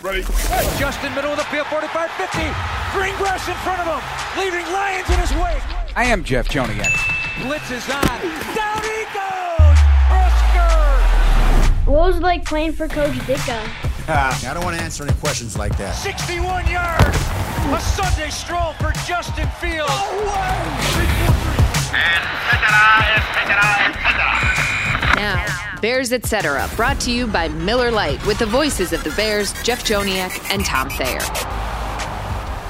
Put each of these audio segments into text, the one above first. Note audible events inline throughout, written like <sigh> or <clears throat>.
Ready? Justin, middle of the field, 45 50. Green grass in front of him, leaving Lions in his wake. I am Jeff Joniak. Blitz is on. Down he goes! Husker! What was it like playing for Coach Ditka? <laughs> I don't want to answer any questions like that. 61 yards! A Sunday stroll for Justin Fields. And. Now, Bears Etc. brought to you by Miller Lite with the voices of the Bears, Jeff Joniak and Tom Thayer.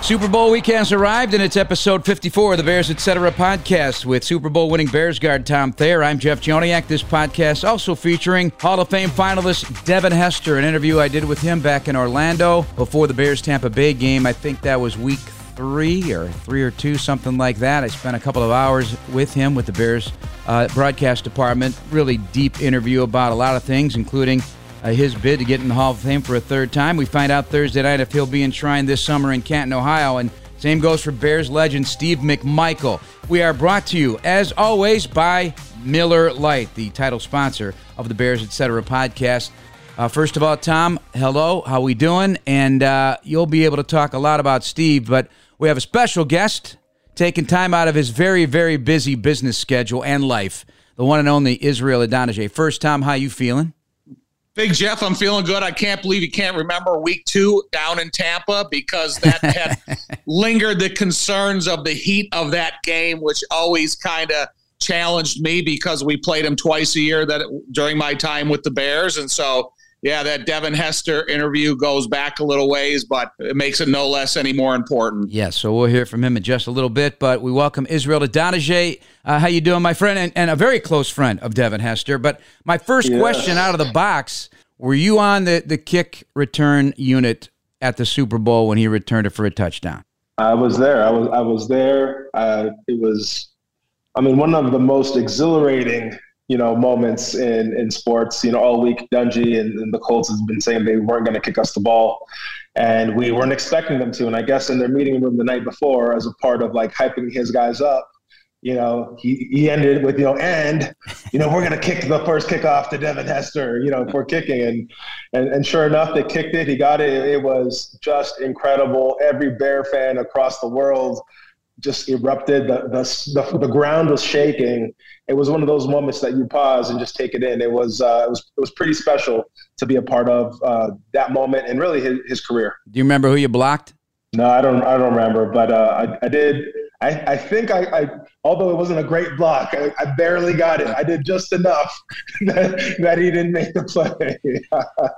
Super Bowl week has arrived, and it's episode 54 of the Bears Etc. podcast with Super Bowl winning Bears guard Tom Thayer. I'm Jeff Joniak. This podcast also featuring Hall of Fame finalist Devin Hester, an interview I did with him back in Orlando before the Bears Tampa Bay game. I think that was week three or three or two, something like that. I spent a couple of hours with him with the Bears uh, broadcast department. Really deep interview about a lot of things, including uh, his bid to get in the Hall of Fame for a third time. We find out Thursday night if he'll be enshrined this summer in Canton, Ohio. And same goes for Bears legend Steve McMichael. We are brought to you, as always, by Miller Lite, the title sponsor of the Bears Etc. podcast. Uh, first of all, Tom, hello. How we doing? And uh, you'll be able to talk a lot about Steve, but we have a special guest taking time out of his very, very busy business schedule and life. The one and only Israel Idonije. First, Tom, how you feeling? Big Jeff, I'm feeling good. I can't believe you can't remember week two down in Tampa because that had <laughs> lingered the concerns of the heat of that game, which always kind of challenged me because we played them twice a year that during my time with the Bears. And so, yeah, that Devin Hester interview goes back a little ways, but it makes it no less any more important. Yes, so we'll hear from him in just a little bit. But we welcome Israel Idonije. Uh, how you doing, my friend, and, and, a very close friend of Devin Hester. But my first yes. question out of the box: Were you on the the kick return unit at the Super Bowl when he returned it for a touchdown? I was there. I was I was there. Uh, it was, I mean, one of the most exhilarating you know, moments in, in sports. You know, all week, Dungy and, and the Colts has been saying they weren't going to kick us the ball, and we weren't expecting them to. And I guess in their meeting room the night before, as a part of like hyping his guys up, you know, he, he ended with, you know, and, you know, we're going to kick the first kickoff to Devin Hester, you know, for kicking. And, and, and sure enough, they kicked it. He got it. It was just incredible. Every Bear fan across the world just erupted. The, the, the, the ground was shaking it was one of those moments that you pause and just take it in. It was uh, it was it was pretty special to be a part of uh, that moment and really his, his career. Do you remember who you blocked? No, I don't. I don't remember, but uh, I, I did. I, I think I, I, although it wasn't a great block, I, I barely got it. I did just enough <laughs> that, that he didn't make the play.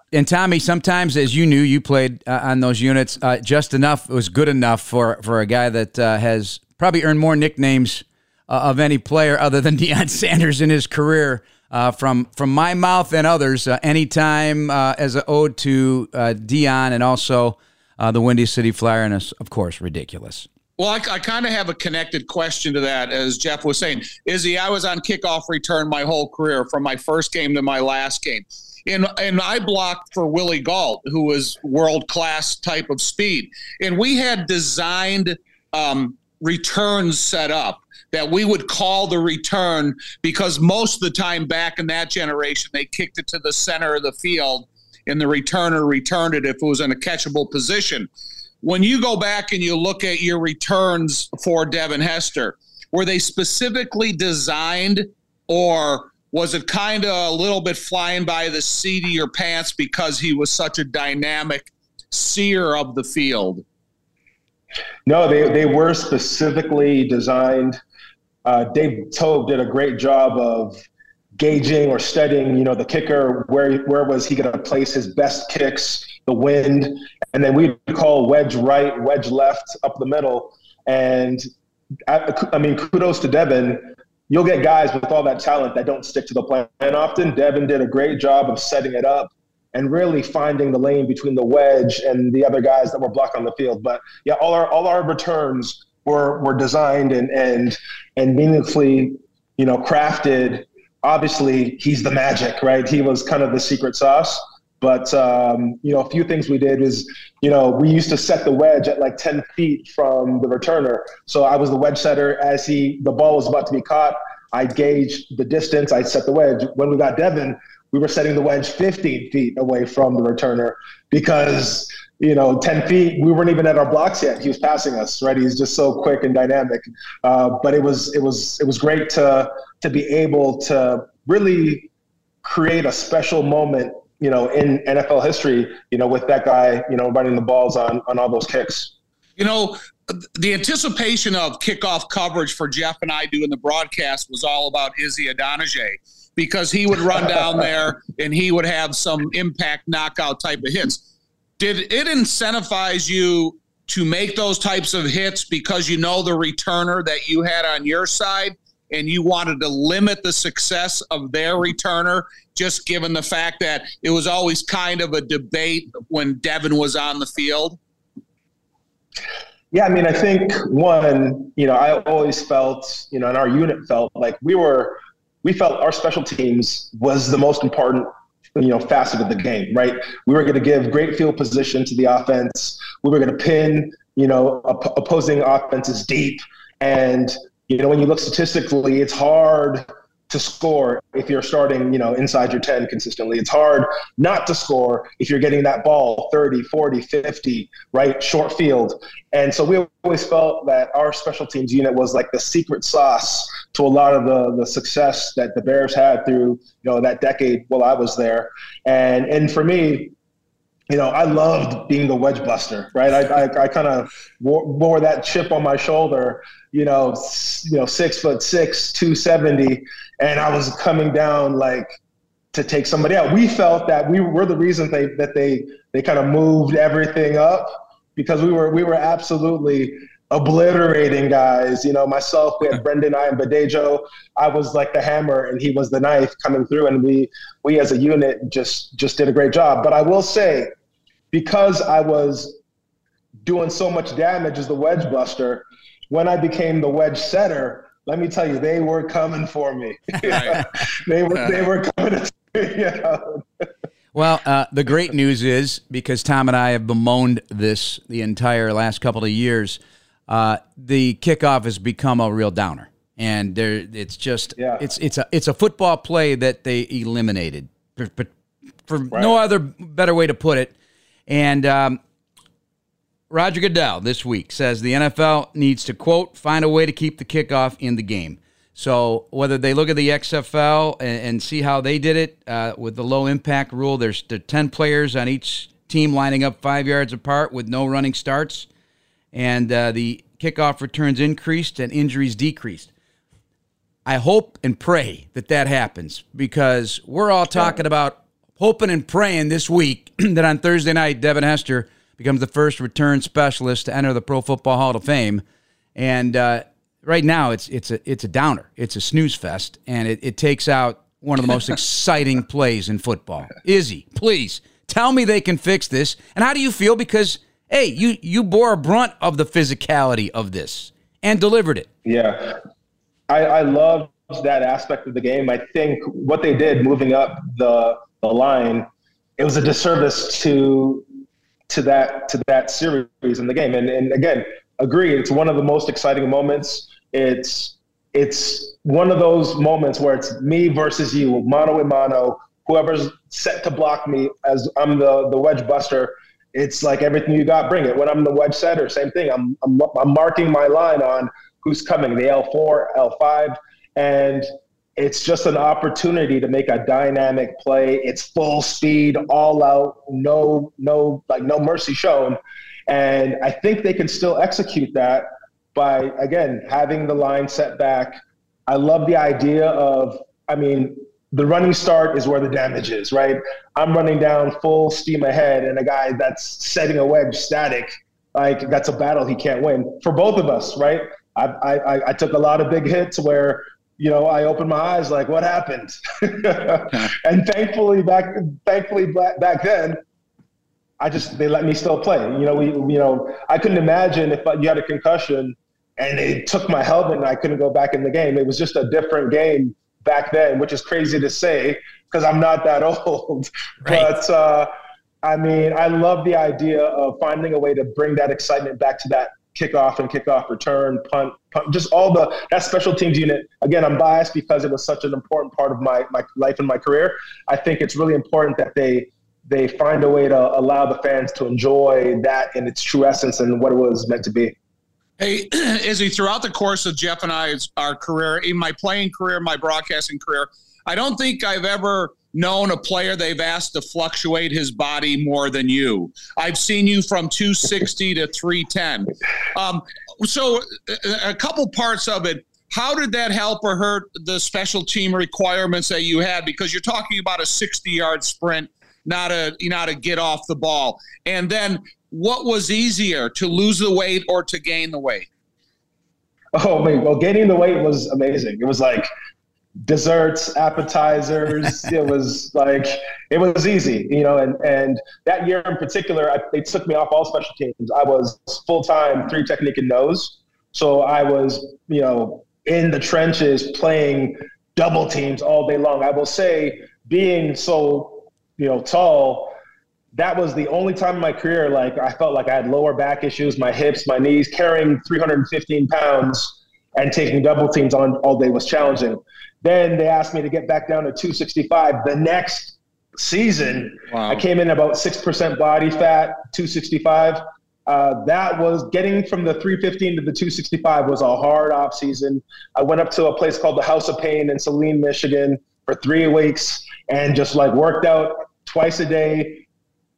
<laughs> and Tommy, sometimes, as you knew, you played uh, on those units. Uh, just enough was good enough for for a guy that uh, has probably earned more nicknames uh, of any player other than <laughs> Deion Sanders in his career. Uh, from from my mouth and others, uh, anytime as an ode to Deion and also the Windy City Flyer, and of course, ridiculous. Well, I, I kind of have a connected question to that, as Jeff was saying. Izzy, I was on kickoff return my whole career, from my first game to my last game. And, and I blocked for Willie Gault, who was world class type of speed. And we had designed um, returns set up that we would call the return because most of the time back in that generation, they kicked it to the center of the field and the returner returned it if it was in a catchable position. When you go back and you look at your returns for Devin Hester, were they specifically designed or was it kind of a little bit flying by the seat of your pants because he was such a dynamic seer of the field? No, they, they were specifically designed uh, Dave Toub did a great job of gauging or studying, you know, the kicker, where where was he going to place his best kicks, the wind, and then we'd call wedge right, wedge left, up the middle. And I, I mean, kudos to Devin. You'll get guys with all that talent that don't stick to the plan and often. Devin did a great job of setting it up and really finding the lane between the wedge and the other guys that were blocked on the field. But yeah, all our all our returns were were designed and and and meaningfully, you know, crafted. Obviously, he's the magic, right? He was kind of the secret sauce. But um, you know, a few things we did is, you know, we used to set the wedge at like 10 feet from the returner. So I was the wedge setter as he the ball was about to be caught. I gauged the distance. I set the wedge. When we got Devin, we were setting the wedge 15 feet away from the returner because you know, 10 feet. We weren't even at our blocks yet. He was passing us, right? He's just so quick and dynamic. Uh, but it was it was it was great to to be able to really create a special moment, you know, in NFL history, you know, with that guy, you know, running the balls on on all those kicks. You know, the anticipation of kickoff coverage for Jeff and I doing the broadcast was all about Izzy Idonije because he would run down <laughs> there and he would have some impact knockout type of hits did it incentivize you to make those types of hits because you know the returner that you had on your side and you wanted to limit the success of their returner just given the fact that it was always kind of a debate when Devin was on the field? Yeah, I mean, I think one, you know, I always felt, you know, and our unit felt like we were, we felt our special teams was the most important you know facet of the game, right? We were going to give great field position to the offense. We were going to pin you know op- opposing offenses deep, and you know when you look statistically, it's hard to score if you're starting, you know, inside your 10 consistently. It's hard not to score if you're getting that ball 30, 40, 50, right? Short field. And so we always felt that our special teams unit was like the secret sauce to a lot of the, the success that the Bears had through, you know, that decade while I was there. And and for me, you know, I loved being the wedge buster, right? I, I, I kind of wore, wore, that chip on my shoulder, you know, you know, six foot six, 270, and I was coming down like to take somebody out. We felt that we were the reason they, that they, they kind of moved everything up because we were, we were absolutely obliterating guys. You know, myself, we had Brendon Ayanbadejo. I was like the hammer and he was the knife coming through and we, we as a unit just, just did a great job. But I will say, because I was doing so much damage as the wedge buster, when I became the wedge setter, let me tell you, they were coming for me. <laughs> they were they were coming. To, <laughs> Well, uh, the great news is because Tom and I have bemoaned this the entire last couple of years, uh, the kickoff has become a real downer, and there it's just yeah. it's it's a it's a football play that they eliminated, but for, right. no other better way to put it. And um, Roger Goodell this week says the NFL needs to, quote, find a way to keep the kickoff in the game. So whether they look at the XFL and, and see how they did it uh, with the low impact rule, there's there 10 players on each team lining up five yards apart with no running starts, and uh, the kickoff returns increased and injuries decreased. I hope and pray that that happens because we're all talking about hoping and praying this week <clears throat> that on Thursday night, Devin Hester becomes the first return specialist to enter the Pro Football Hall of Fame. And uh, right now, it's it's a it's a downer. It's a snooze fest, and it, it takes out one of the most <laughs> exciting plays in football. Izzy, please tell me they can fix this. And how do you feel? Because hey, you you bore a brunt of the physicality of this and delivered it. Yeah, I, I love that aspect of the game. I think what they did moving up the the line, it was a disservice to to that to that series in the game. And and again, agree, it's one of the most exciting moments. It's it's one of those moments where it's me versus you, mano a mano. Whoever's set to block me as I'm the the wedge buster, it's like everything you got, bring it. When I'm the wedge setter, same thing. I'm I'm, I'm marking my line on who's coming, the L4, L5, and it's just an opportunity to make a dynamic play. It's full speed, all out, no, no, like no mercy shown. And I think they can still execute that by again having the line set back. I love the idea of, I mean, the running start is where the damage is, right? I'm running down full steam ahead, and a guy that's setting a wedge static, like that's a battle he can't win for both of us, right? I, I, I took a lot of big hits where you know, I opened my eyes like, what happened? <laughs> and thankfully back, thankfully back, then, I just, they let me still play. You know, we, you know, I couldn't imagine if you had a concussion and they took my helmet and I couldn't go back in the game. It was just a different game back then, which is crazy to say because I'm not that <laughs> old. Right. But, uh, I mean, I love the idea of finding a way to bring that excitement back to that kickoff and kickoff return, punt, punt, just all the that special teams unit. Again, I'm biased because it was such an important part of my my life and my career. I think it's really important that they they find a way to allow the fans to enjoy that in its true essence and what it was meant to be. Hey, <clears throat> Izzy, throughout the course of Jeff and I's our career, in my playing career, my broadcasting career, I don't think I've ever known a player they've asked to fluctuate his body more than you. I've seen you from 260 to 310. Um, so, a couple parts of it. How did that help or hurt the special team requirements that you had? Because you're talking about a 60 yard sprint, not a know to get off the ball. And then, what was easier to lose the weight or to gain the weight? Oh, man, well, gaining the weight was amazing. It was like desserts, appetizers. <laughs> it was like it was easy, you know. And and that year in particular, I, they took me off all special teams. I was full time three technique and nose, so I was you know in the trenches playing double teams all day long. I will say, being so you know tall. That was the only time in my career like I felt like I had lower back issues, my hips, my knees, carrying 315 pounds and taking double teams on all day was challenging. Then they asked me to get back down to 265. The next season, wow. I came in about 6% body fat, 265. Uh, that was getting from the 315 to the 265 was a hard off season. I went up to a place called the House of Pain in Saline, Michigan for three weeks and just like worked out twice a day,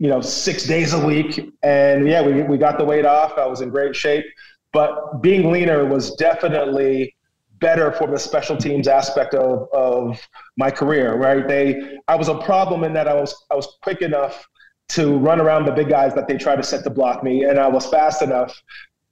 you know, six days a week. And yeah, we, we got the weight off. I was in great shape. But being leaner was definitely better for the special teams aspect of, of my career, right? They I was a problem in that I was I was quick enough to run around the big guys that they try to set to block me, and I was fast enough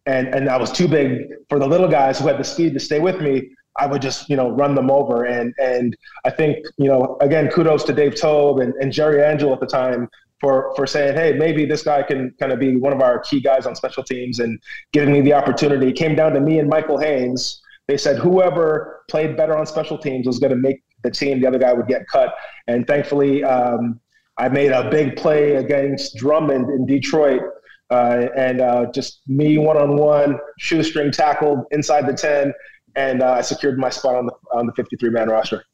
and and I was too big for the little guys who had the speed to stay with me. I would just, you know, run them over. And and I think, you know, again, kudos to Dave Toub and, and Jerry Angelo at the time for for saying, hey, maybe this guy can kind of be one of our key guys on special teams and giving me the opportunity. It came down to me and Michael Haynes they said whoever played better on special teams was going to make the team. The other guy would get cut. And thankfully, um, I made a big play against Drummond in Detroit. Uh, and uh, just me one on one, shoestring tackled inside the 10, and uh, I secured my spot on the, on the 53 man roster.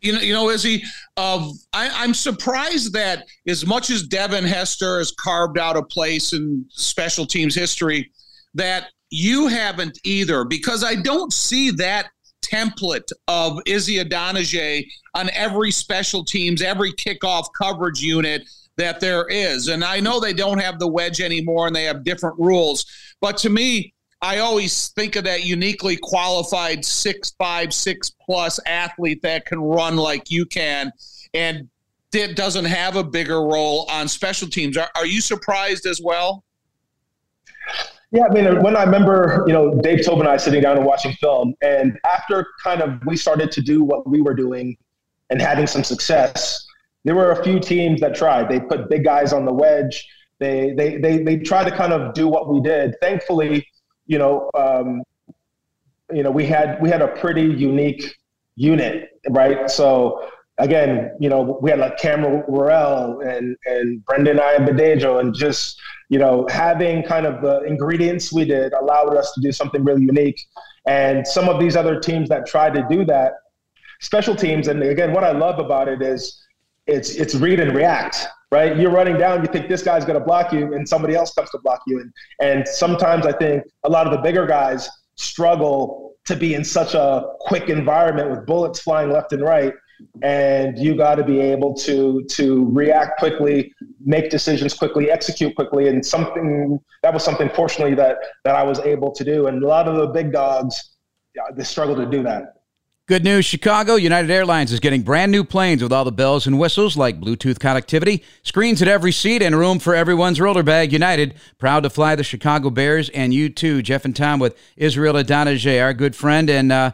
You know, you know, Izzy, uh, I, am surprised that as much as Devin Hester has carved out a place in special teams history, that you haven't either because I don't see that template of Izzy Idonije on every special teams, every kickoff coverage unit that there is. And I know they don't have the wedge anymore and they have different rules. But to me, I always think of that uniquely qualified six five, six plus athlete that can run like you can and it doesn't have a bigger role on special teams. Are, are you surprised as well? Yeah, I mean, when I remember, you know, Dave Tobin and I sitting down and watching film, and after kind of we started to do what we were doing and having some success, there were a few teams that tried. They put big guys on the wedge. They they they they tried to kind of do what we did. Thankfully, you know, um, you know, we had we had a pretty unique unit, right? So again, you know, we had like Cameron Worrell and and Brendon Ayanbadejo, and just you know, having kind of the ingredients we did allowed us to do something really unique. And some of these other teams that tried to do that, special teams, and again, what I love about it is it's it's read and react, right? You're running down, you think this guy's going to block you, and somebody else comes to block you. And and sometimes I think a lot of the bigger guys struggle to be in such a quick environment with bullets flying left and right and you got to be able to to react quickly make decisions quickly execute quickly and something that was something fortunately that that i was able to do and a lot of the big dogs they struggle to do that Good news, Chicago. United Airlines is getting brand new planes with all the bells and whistles like Bluetooth connectivity, screens at every seat, and room for everyone's roller bag. United, proud to fly the Chicago Bears, and you too, Jeff and Tom, with Israel Idonije, our good friend. And uh,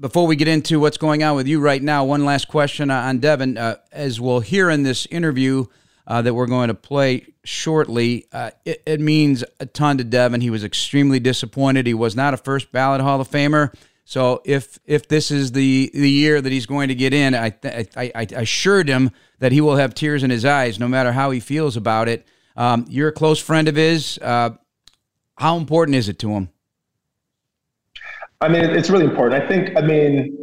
before we get into what's going on with you right now, one last question on Devin. Uh, as we'll hear in this interview uh, that we're going to play shortly, uh, it, it, means a ton to Devin. He was extremely disappointed. He was not a first ballot Hall of Famer. So if if this is the the year that he's going to get in, I I, I assured him that he will have tears in his eyes, no matter how he feels about it. Um, you're a close friend of his. Uh, how important is it to him? I mean, it's really important. I think, I mean,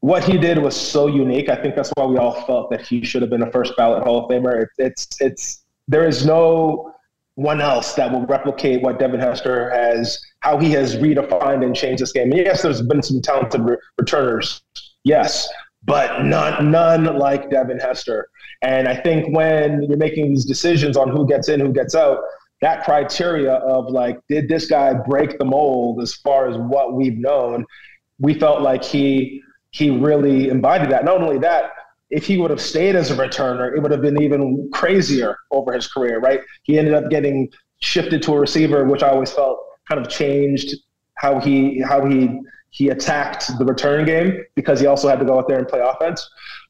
what he did was so unique. I think that's why we all felt that he should have been a first ballot Hall of Famer. It, it's it's there is no one else that will replicate what Devin Hester has, how he has redefined and changed this game. And yes, there's been some talented re- returners, yes, but none none like Devin Hester. And I think when you're making these decisions on who gets in, who gets out, that criteria of like, did this guy break the mold as far as what we've known? We felt like he he really embodied that. Not only that, if he would have stayed as a returner, it would have been even crazier over his career, right? He ended up getting shifted to a receiver, which I always felt kind of changed how he how he he attacked the return game because he also had to go out there and play offense.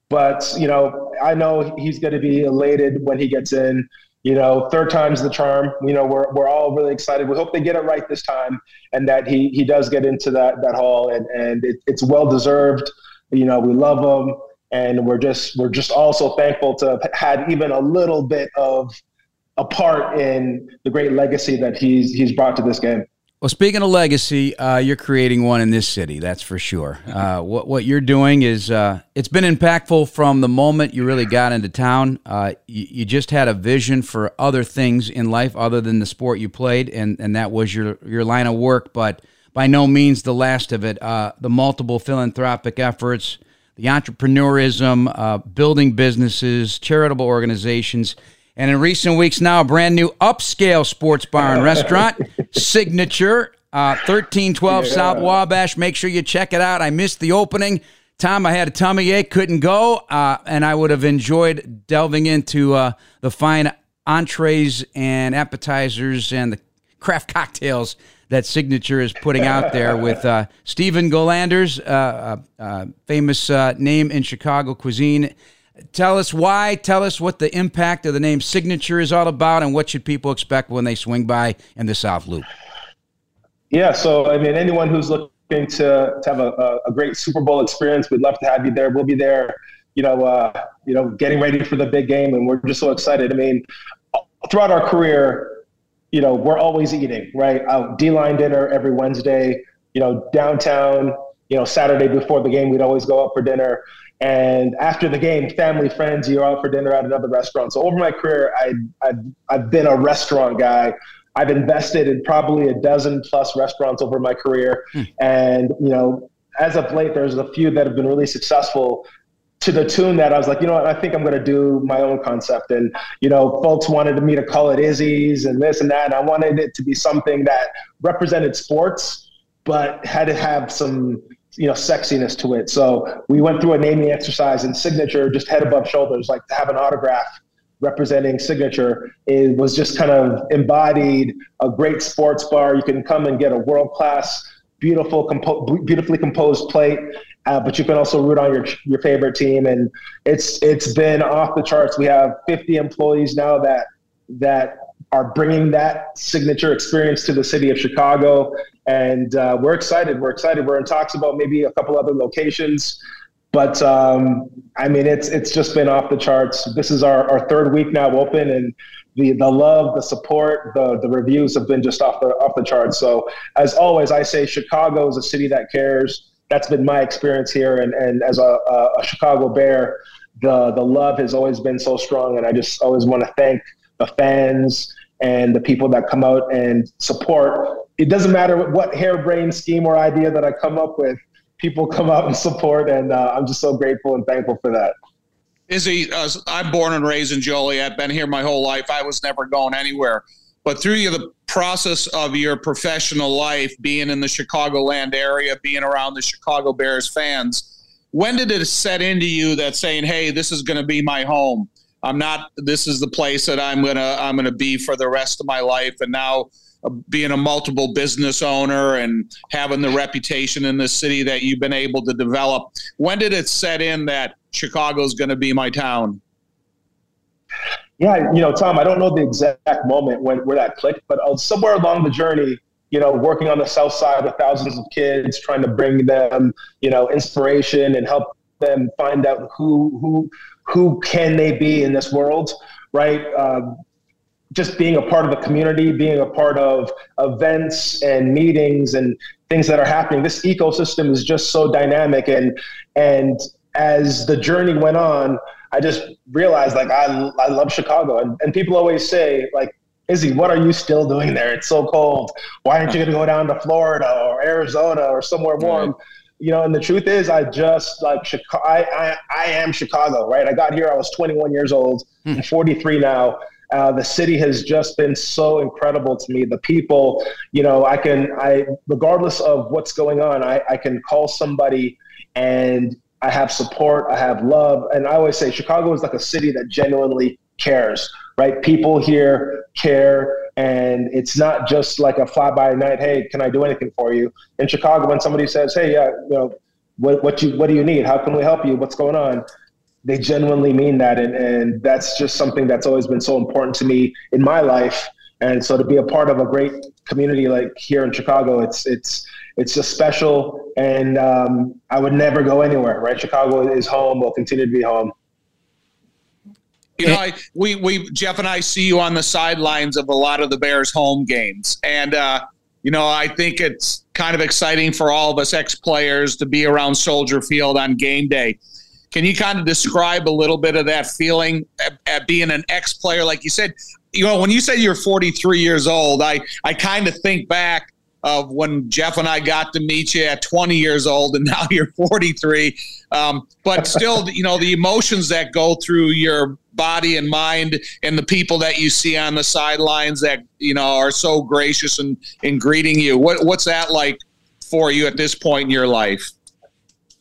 But you know, I know he's going to be elated when he gets in you know, third time's the charm. You know, we're, we're all really excited. We hope they get it right this time and that he, he does get into that, that hall and, and it, it's well deserved. You know, we love him and we're just, we're just also thankful to have had even a little bit of a part in the great legacy that he's, he's brought to this game. Well, speaking of legacy, uh, you're creating one in this city, that's for sure. Uh, what what you're doing is uh, it's been impactful from the moment you really got into town. Uh, you, you, just had a vision for other things in life other than the sport you played, and, and that was your your line of work. But by no means the last of it. Uh, the multiple philanthropic efforts, the entrepreneurism, uh, building businesses, charitable organizations. And in recent weeks now, a brand new upscale sports bar and restaurant, <laughs> Signature, uh, 1312 yeah. South Wabash. Make sure you check it out. I missed the opening. Tom, I had a tummy ache, couldn't go, uh, and I would have enjoyed delving into uh, the fine entrees and appetizers and the craft cocktails that Signature is putting out there with uh, Stephen Gillanders, uh, uh, uh, famous name in Chicago cuisine, Tell us why. Tell us what the impact of the name Signature is all about, and what should people expect when they swing by in the South Loop. Yeah, so I mean, anyone who's looking to, to have a, a great Super Bowl experience, we'd love to have you there. We'll be there, you know, uh, you know, getting ready for the big game, and we're just so excited. I mean, throughout our career, you know, we're always eating, right? Out D-line dinner every Wednesday. You know, downtown. You know, Saturday before the game, we'd always go out for dinner. And after the game, family, friends, you're out for dinner at another restaurant. So over my career, I, I've, I've been a restaurant guy. I've invested in probably a dozen plus restaurants over my career. Hmm. And, you know, as of late, there's a few that have been really successful to the tune that I was like, you know what, I think I'm going to do my own concept. And, you know, folks wanted me to call it Izzy's and this and that. And I wanted it to be something that represented sports, but had to have some you know sexiness to it. So we went through a naming exercise and signature, just head above shoulders, like to have an autograph representing signature. It was just kind of embodied a great sports bar. You can come and get a world class, beautiful, compo- beautifully composed plate. Uh, but you can also root on your your favorite team, and it's it's been off the charts. We have 50 employees now that that are bringing that signature experience to the city of Chicago and uh, we're excited. We're excited. We're in talks about maybe a couple other locations, but um, I mean, it's it's just been off the charts. This is our, our third week now open, and the the love, the support, the the reviews have been just off the off the charts. So as always, I say Chicago is a city that cares. That's been my experience here, and and as a, a Chicago Bear, the the love has always been so strong, and I just always want to thank the fans and the people that come out and support it doesn't matter what harebrained scheme or idea that I come up with, people come out and support, and uh, I'm just so grateful and thankful for that. Izzy, uh, I'm born and raised in Joliet, I've been here my whole life. I was never going anywhere. But through the process of your professional life, being in the Chicagoland area, being around the Chicago Bears fans, when did it set into you that saying, "Hey, this is going to be my home. I'm not. This is the place that I'm gonna I'm gonna be for the rest of my life." And now being a multiple business owner and having the reputation in this city that you've been able to develop. When did it set in that Chicago's going to be my town? Yeah, you know, Tom, I don't know the exact moment when where that clicked, but uh, somewhere along the journey, you know, working on the south side with thousands of kids, trying to bring them, you know, inspiration and help them find out who who who can they be in this world, right? Um, just being a part of the community, being a part of events and meetings and things that are happening. This ecosystem is just so dynamic, and and as the journey went on, I just realized like I I love Chicago, and, and people always say like. Izzy, what are you still doing there? It's so cold. Why aren't you going to go down to Florida or Arizona or somewhere warm? Right you know, and the truth is, I just like Chicago. I, I, I am Chicago, right? I got here. I was 21 years old. Hmm. I'm 43 now. Uh, the city has just been so incredible to me. The people, you know, I can, I, regardless of what's going on, I, I can call somebody and I have support, I have love. And I always say Chicago is like a city that genuinely cares, right? People here care. And it's not just like a fly by night, hey, can I do anything for you? In Chicago, when somebody says, hey, yeah, you know, what, what, you, what do you need? How can we help you? What's going on? They genuinely mean that. And, and that's just something that's always been so important to me in my life. And so to be a part of a great community like here in Chicago, it's, it's, it's just special. And um, I would never go anywhere, right? Chicago is home, will continue to be home. You know, I, we we Jeff and I see you on the sidelines of a lot of the Bears home games, and uh, you know, I think it's kind of exciting for all of us ex players to be around Soldier Field on game day. Can you kind of describe a little bit of that feeling at, at being an ex player? Like you said, you know, when you say you're 43 years old, I, I kind of think back of when Jeff and I got to meet you at 20 years old, and <laughs> now you're 43. Um, but <laughs> still, you know, the emotions that go through your body and mind, and the people that you see on the sidelines that you know are so gracious and in greeting you. What what's that like for you at this point in your life?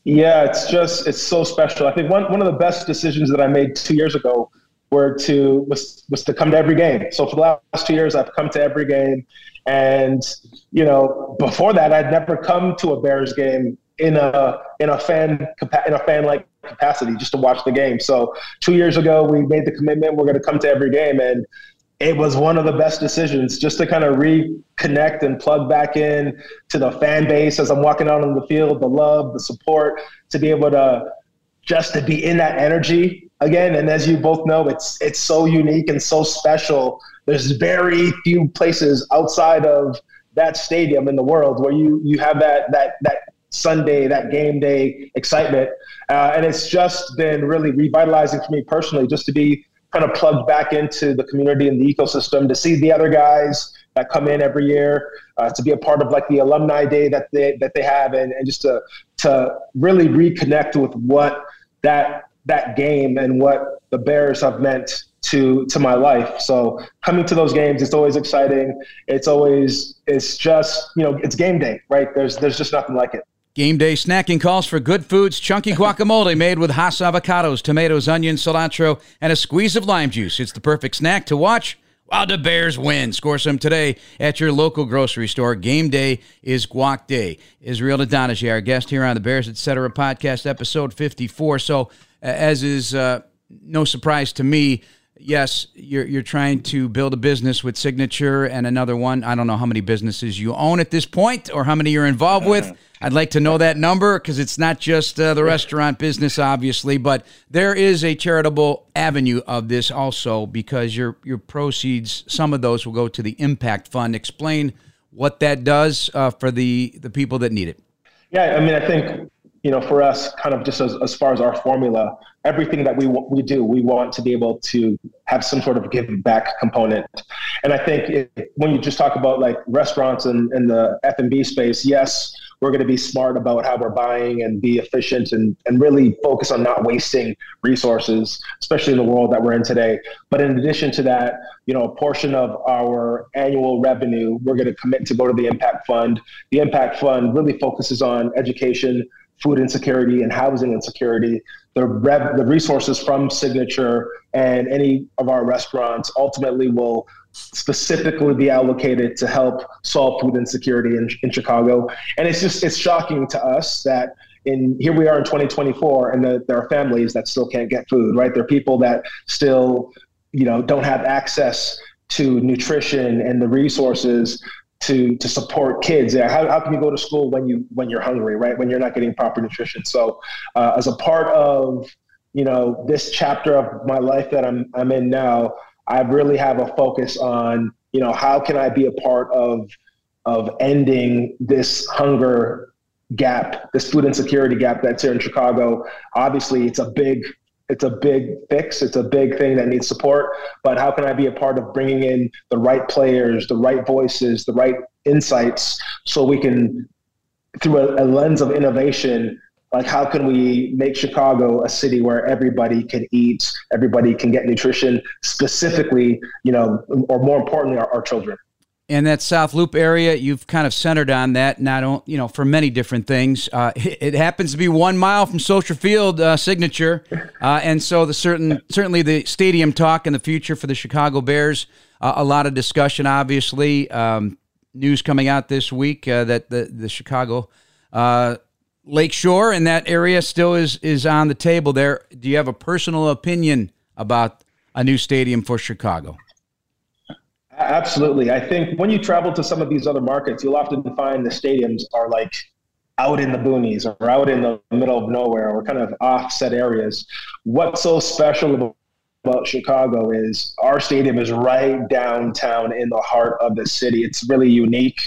Yeah, it's just it's so special. I think one one of the best decisions that I made two years ago were to was was to come to every game. So for the last two years, I've come to every game, and you know before that, I'd never come to a Bears game in a in a fan in a fan like capacity just to watch the game. So two years ago, we made the commitment we're going to come to every game, and it was one of the best decisions just to kind of reconnect and plug back in to the fan base as I'm walking out on the field, the love, the support, to be able to just to be in that energy again. And as you both know, it's it's so unique and so special. There's very few places outside of that stadium in the world where you you have that that that Sunday, that game day excitement. Uh, and it's just been really revitalizing for me personally, just to be kind of plugged back into the community and the ecosystem to see the other guys that come in every year, uh, to be a part of like the alumni day that they that they have, and, and just to to really reconnect with what that that game and what the Bears have meant to to my life. So coming to those games, it's always exciting. It's always it's just you know it's game day, right? There's there's just nothing like it. Game day snacking calls for good foods, chunky <laughs> guacamole made with Hass avocados, tomatoes, onions, cilantro, and a squeeze of lime juice. It's the perfect snack to watch while the Bears win. Score some today at your local grocery store. Game day is guac day. Israel Idonije, our guest here on the Bears Etc. podcast, episode 54. So, as is uh, no surprise to me, yes, you're you're trying to build a business with Signature and another one. I don't know how many businesses you own at this point or how many you're involved with. <laughs> I'd like to know that number because it's not just uh, the restaurant business, obviously, but there is a charitable avenue of this also because your your proceeds, some of those will go to the Impact Fund. Explain what that does uh, for the the people that need it. Yeah, I mean, I think you know, for us, kind of just as, as far as our formula, everything that we we do, we want to be able to have some sort of give back component. And I think it, when you just talk about like restaurants and, and the F and B space, yes, we're going to be smart about how we're buying and be efficient and, and really focus on not wasting resources, especially in the world that we're in today. But in addition to that, you know, a portion of our annual revenue, we're going to commit to go to the Impact Fund. The Impact Fund really focuses on education, food insecurity, and housing insecurity. The, rev- the resources from Signature and any of our restaurants ultimately will specifically be allocated to help solve food insecurity in, in Chicago. And it's just it's shocking to us that in here we are in 2024 and the, there are families that still can't get food, right? There are people that still, you know, don't have access to nutrition and the resources to to support kids. How, how can you go to school when you when you're hungry, right? When you're not getting proper nutrition. So uh, as a part of you know this chapter of my life that I'm I'm in now, I really have a focus on, you know, how can I be a part of of ending this hunger gap, this food insecurity gap that's here in Chicago. Obviously, it's a big it's a big fix. It's a big thing that needs support. But how can I be a part of bringing in the right players, the right voices, the right insights, so we can, through a, a lens of innovation, like how can we make Chicago a city where everybody can eat, everybody can get nutrition, specifically, you know, or more importantly, our, our children and that South Loop area, you've kind of centered on that, not you know for many different things. Uh, it happens to be one mile from Soldier Field uh, signature, uh, and so the certain certainly the stadium talk in the future for the Chicago Bears. Uh, a lot of discussion, obviously. Um, news coming out this week uh, that the the Chicago uh, Lake Shore and that area still is is on the table. There, do you have a personal opinion about a new stadium for Chicago? Absolutely. I think when you travel to some of these other markets, you'll often find the stadiums are like out in the boonies or out in the middle of nowhere or kind of offset areas. What's so special about Chicago is our stadium is right downtown in the heart of the city. It's really unique.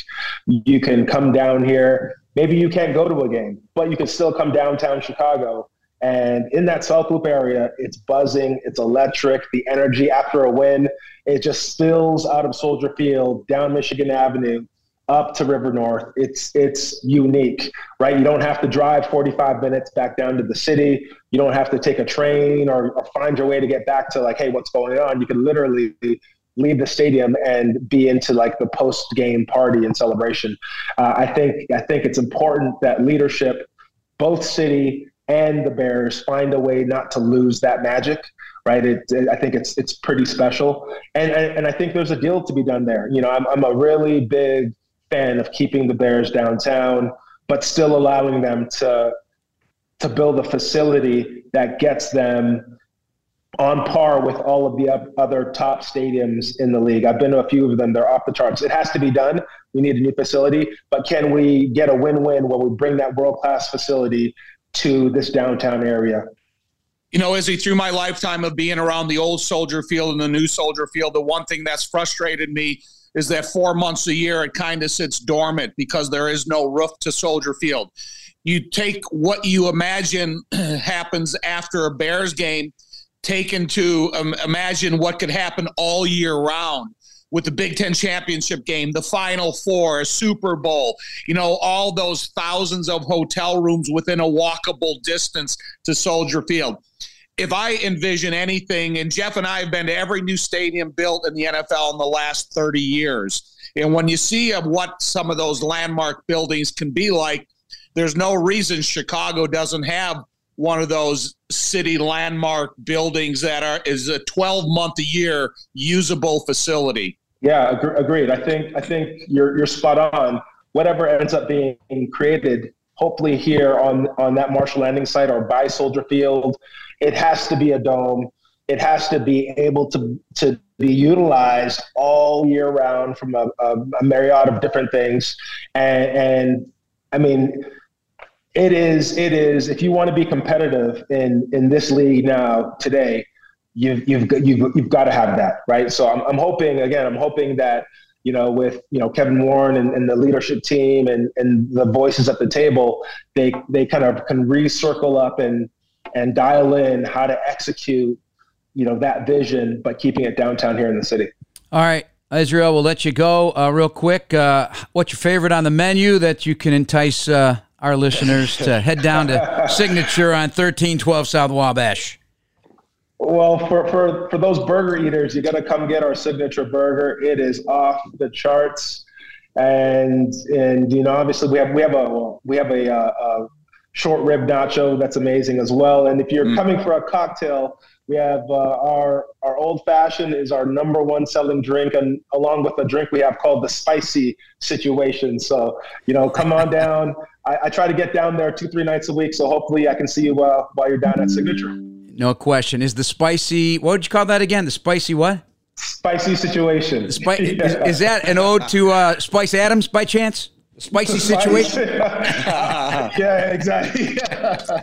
You can come down here. Maybe you can't go to a game, but you can still come downtown Chicago and in that South Loop area, it's buzzing, it's electric. The energy after a win, it just spills out of Soldier Field down Michigan Avenue up to River North. It's it's unique, right? You don't have to drive 45 minutes back down to the city. You don't have to take a train or, or find your way to get back to like, hey, what's going on? You can literally leave the stadium and be into like the post game party and celebration. Uh, I think I think it's important that leadership, both city and the Bears find a way not to lose that magic. Right, it, I think it's it's pretty special, and, and and I think there's a deal to be done there. You know, I'm I'm a really big fan of keeping the Bears downtown, but still allowing them to to build a facility that gets them on par with all of the other top stadiums in the league. I've been to a few of them; they're off the charts. It has to be done. We need a new facility, but can we get a win-win where we bring that world-class facility to this downtown area. You know, Izzy, through my lifetime of being around the old soldier field and the new soldier field, the one thing that's frustrated me is that four months a year it kind of sits dormant because there is no roof to soldier field. You take what you imagine <clears throat> happens after a Bears game, taken to um, imagine what could happen all year round with the Big Ten championship game, the Final Four, Super Bowl, you know, all those thousands of hotel rooms within a walkable distance to Soldier Field. If I envision anything, and Jeff and I have been to every new stadium built in the NFL in the last 30 years, and when you see what some of those landmark buildings can be like, there's no reason Chicago doesn't have one of those city landmark buildings that are is a 12 month a year usable facility. Yeah, agreed. I think I think you're you're spot on. Whatever ends up being created, hopefully here on on that Marshall Landing site or by Soldier Field, it has to be a dome. It has to be able to to be utilized all year round from a, a, a myriad of different things, and and I mean it is it is if you want to be competitive in in this league now today you've you've you've, you've got to have that right so I'm, I'm hoping again i'm hoping that you know with you know kevin warren and, and the leadership team and and the voices at the table they they kind of can recircle up and and dial in how to execute you know that vision but keeping it downtown here in the city all right Israel, we'll let you go uh, real quick. Uh, what's your favorite on the menu that you can entice uh, our listeners to <laughs> head down to Signature on 1312 South Wabash? Well, for, for, for those burger eaters, you got to come get our signature burger. It is off the charts, and and you know obviously we have we have a we have a, a, uh, a short rib nacho that's amazing as well. And if you're mm. coming for a cocktail, we have uh, our our old fashioned is our number one selling drink, and along with a drink we have called the spicy situation. So you know, come on down. I, I, try to get down there two three nights a week, so hopefully I can see you uh, while you're down at Signature. No question. Is the spicy? What would you call that again? The spicy what? Spicy situation. Spi- yeah. <laughs> is, is, that an ode to uh, Spice Adams by chance? <laughs> Spicy situation. <laughs> yeah, exactly. <laughs>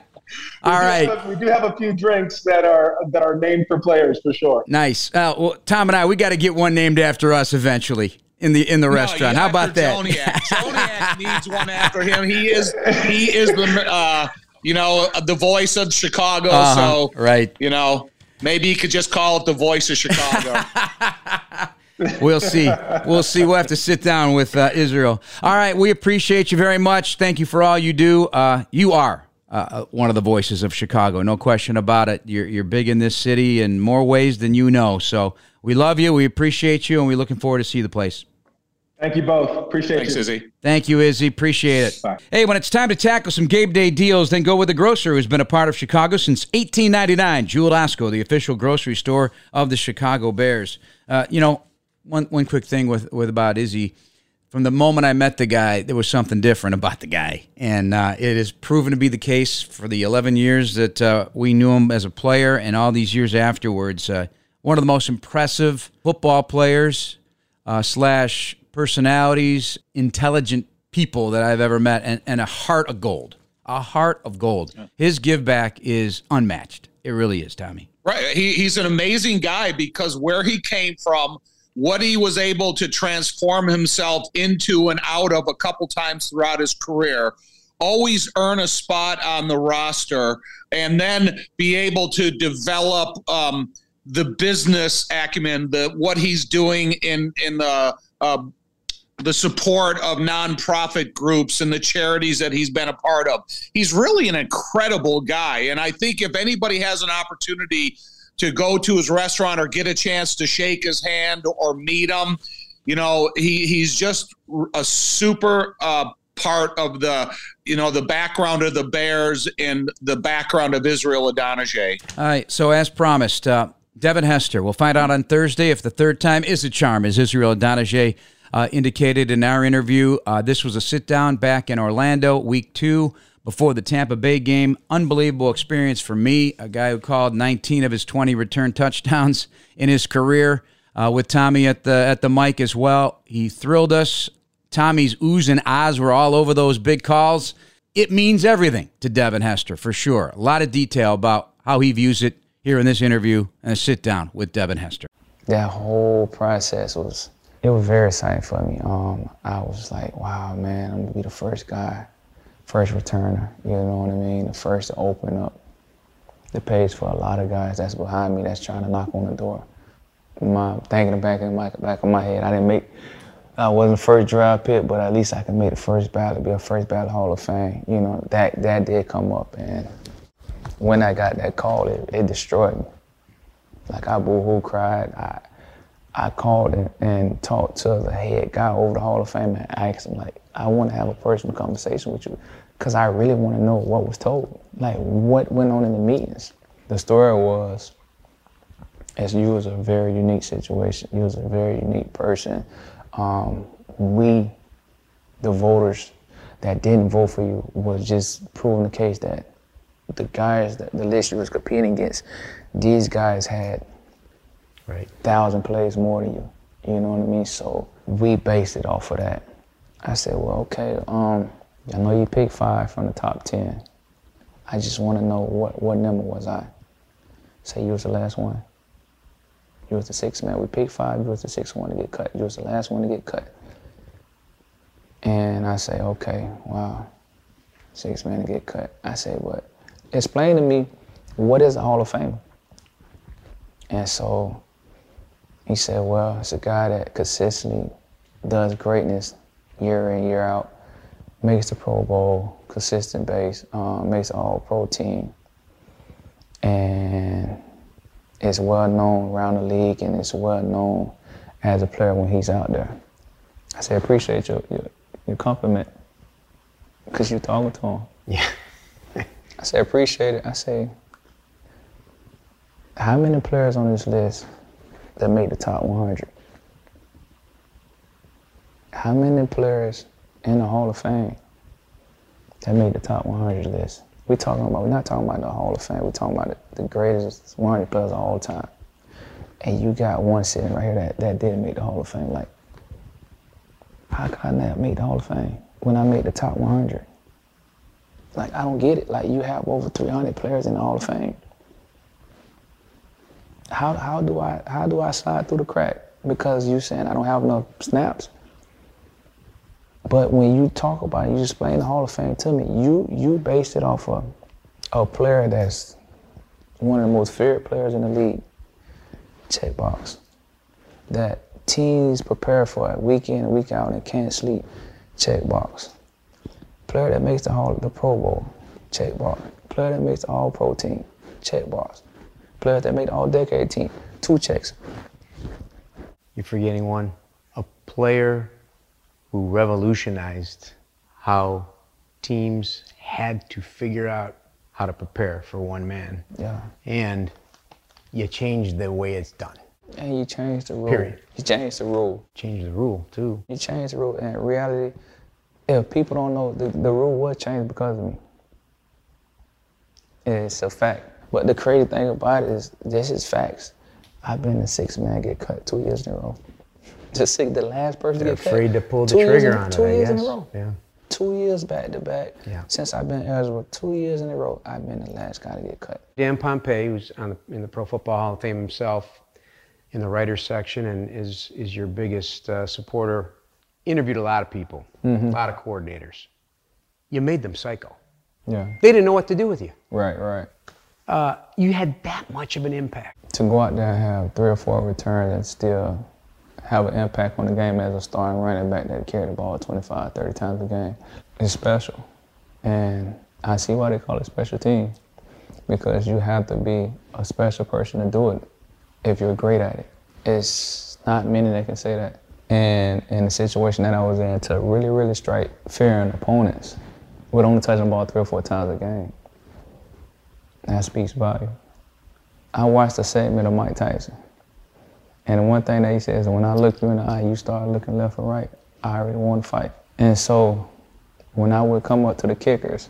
All right. A, we do have a few drinks that are that are named for players for sure. Nice. Uh, well, Tom and I, we got to get one named after us eventually. in the in the No, restaurant. you How about that? Joniak. Joniak needs one after him. He is he is the uh, you know the voice of Chicago. Uh-huh, So right. you know maybe you could just call it the voice of Chicago. We'll see. We'll see. We'll have to sit down with uh, Israel. All right. We appreciate you very much. Thank you for all you do. Uh, you are uh, one of the voices of Chicago. No question about it. You're, you're big in this city in more ways than you know. So we love you. We appreciate you, and we're looking forward to see the place. Thank you both. Appreciate Thanks, you. Izzy. Thank you, Izzy. Appreciate it. Bye. Hey, when it's time to tackle some Gabe Day deals, then go with the grocer who's been a part of Chicago since 1899. Jewel Osco, the official grocery store of the Chicago Bears. Uh, you know, one one quick thing with with about Izzy. From the moment I met the guy, there was something different about the guy, and uh, it has proven to be the case for the 11 years that uh, we knew him as a player, and all these years afterwards. Uh, one of the most impressive football players uh, slash personalities, intelligent people that I've ever met, and, and a heart of gold. A heart of gold. His give back is unmatched. It really is, Tommy. Right. He, he's an amazing guy because where he came from, what he was able to transform himself into and out of a couple times throughout his career, always earn a spot on the roster, and then be able to develop um, the business acumen, the what he's doing in in the uh, the support of nonprofit groups and the charities that he's been a part of. He's really an incredible guy. And I think if anybody has an opportunity to go to his restaurant or get a chance to shake his hand or meet him, you know, he, he's just a super uh, part of the, you know, the background of the Bears and the background of Israel Idonije. All right. So, as promised, uh, Devin Hester. We'll find out on Thursday if the third time is a charm, as Israel Idonije uh, indicated in our interview. Uh, this was a sit down back in Orlando, week two, before the Tampa Bay game. Unbelievable experience for me, a guy who called 19 of his 20 return touchdowns <laughs> in his career. Uh, with Tommy at the at the mic as well, he thrilled us. Tommy's oohs and ahs were all over those big calls. It means everything to Devin Hester for sure. A lot of detail about how he views it here in this interview and a sit down with Devin Hester. that whole process was it was very exciting for me. Um, I was like, wow, man, I'm gonna be the first guy, first returner. You know what I mean? The first to open up the page for a lot of guys that's behind me that's trying to knock on the door. My thinking back in my back of my head, I didn't make. I wasn't first draft pick, but at least I can make the first ballot, be a first ballot Hall of Fame. You know that that did come up, and when I got that call, it, it destroyed me. Like I boo-hoo cried. I I called and, and talked to the head guy over the Hall of Fame and asked him like, I want to have a personal conversation with you, because I really want to know what was told, like what went on in the meetings. The story was, as you was a very unique situation. You was a very unique person. Um, we, the voters that didn't vote for you, was just proving the case that the guys, that the list you was competing against, these guys had Right. thousand plays more than you. You know what I mean? So we based it off of that. I said, well, okay, um, I know you picked five from the top ten. I just want to know what what number was I? Say you was the last one. You was the sixth man. We picked five. You was the sixth one to get cut. You was the last one to get cut. And I say, okay, wow, six man to get cut. I say, but explain to me what is a Hall of Fame? And so he said, well, it's a guy that consistently does greatness year in, year out, makes the Pro Bowl, consistent base, um, makes all pro team, and is well known around the league and is well known as a player when he's out there. I said, appreciate your, your, your compliment because you're talking to him. Yeah. <laughs> I said, appreciate it. I say, how many players on this list that made the top 100? How many players in the Hall of Fame that made the top 100 list? We talking about, we're not talking about the Hall of Fame. We're talking about the, the greatest 100 players of all time. And you got one sitting right here that, that didn't make the Hall of Fame. Like, how could I not make the Hall of Fame when I made the top 100? Like, I don't get it. Like, you have over 300 players in the Hall of Fame. How, how do I how do I slide through the crack because you saying I don't have enough snaps. But when you talk about it, you explain the Hall of Fame to me. You you based it off of a player that's one of the most feared players in the league. Checkbox. That teams prepare for it week in and week out and can't sleep. Checkbox. Player that makes the Hall the Pro Bowl. Checkbox. Player that makes the All Pro team. Checkbox. Player that made All Decade team. Two checks. You're forgetting one. A player who revolutionized how teams had to figure out how to prepare for one man. Yeah. And you changed the way it's done. And you changed the rule. Period. You changed the rule. Changed the rule too. You changed the rule. And in reality, if people don't know, the, the rule was changed because of me. It's a fact. But the crazy thing about it is, this is facts. I've been the sixth man get cut two years in a row. <laughs> The six, the last person They're to get afraid cut. to pull the two trigger in- on it, Two I years in a row. Yeah. Two years back to back. Yeah. Since I've been eligible, two years in a row, I've been the last guy to get cut. Dan Pompei, who's on the, in the Pro Football Hall of Fame himself, in the writers section, and is is your biggest uh, supporter. Interviewed a lot of people, Mm-hmm. a lot of coordinators. You made them psycho. Yeah. They didn't know what to do with you. Right, right. Uh, you had that much of an impact. to go out there and have three or four returns and still have an impact on the game as a starting running back that carried the ball 25, 30 times a game is special. And I see why they call it special team because you have to be a special person to do it if you're great at it. It's not many that can say that. And in the situation that I was in, to really, really strike fear in opponents with only touching the ball three or four times a game, that speaks volume. I watched a segment of Mike Tyson. And the one thing that he says, when I look you in the eye, you start looking left or right. I already won the fight. And so when I would come up to the kickers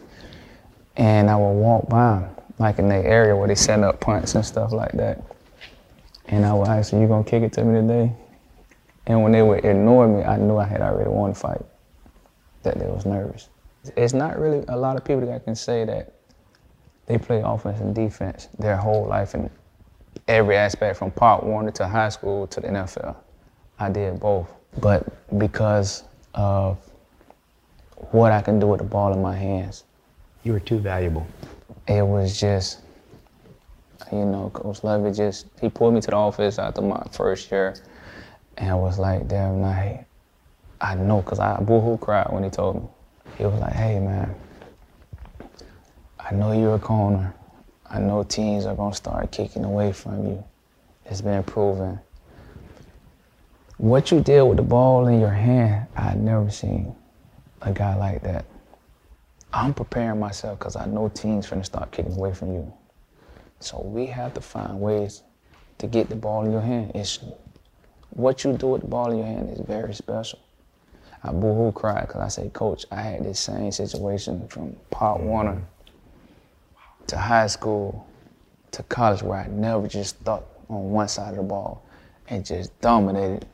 and I would walk by them, like in the area where they set up punts and stuff like that, and I would ask, you gonna kick it to me today? And when they would ignore me, I knew I had already won the fight, that they was nervous. It's not really a lot of people that can say that they play offense and defense their whole life in every aspect from part one to high school to the NFL. I did both. But because of what I can do with the ball in my hands, You were too valuable. it was just, you know, Coach Lovie just, he pulled me to the office after my first year and I was like, damn, night, I know, because I boohoo cried when he told me. He was like, hey, man, I know you're a corner. I know teams are going to start kicking away from you. It's been proven. What you did with the ball in your hand, I had never seen a guy like that. I'm preparing myself because I know teams finna start kicking away from you. So we have to find ways to get the ball in your hand. It's what you do with the ball in your hand is very special. I boohoo cried because I said, Coach, I had this same situation from Pop Warner to high school to college where I never just stuck on one side of the ball and just dominated.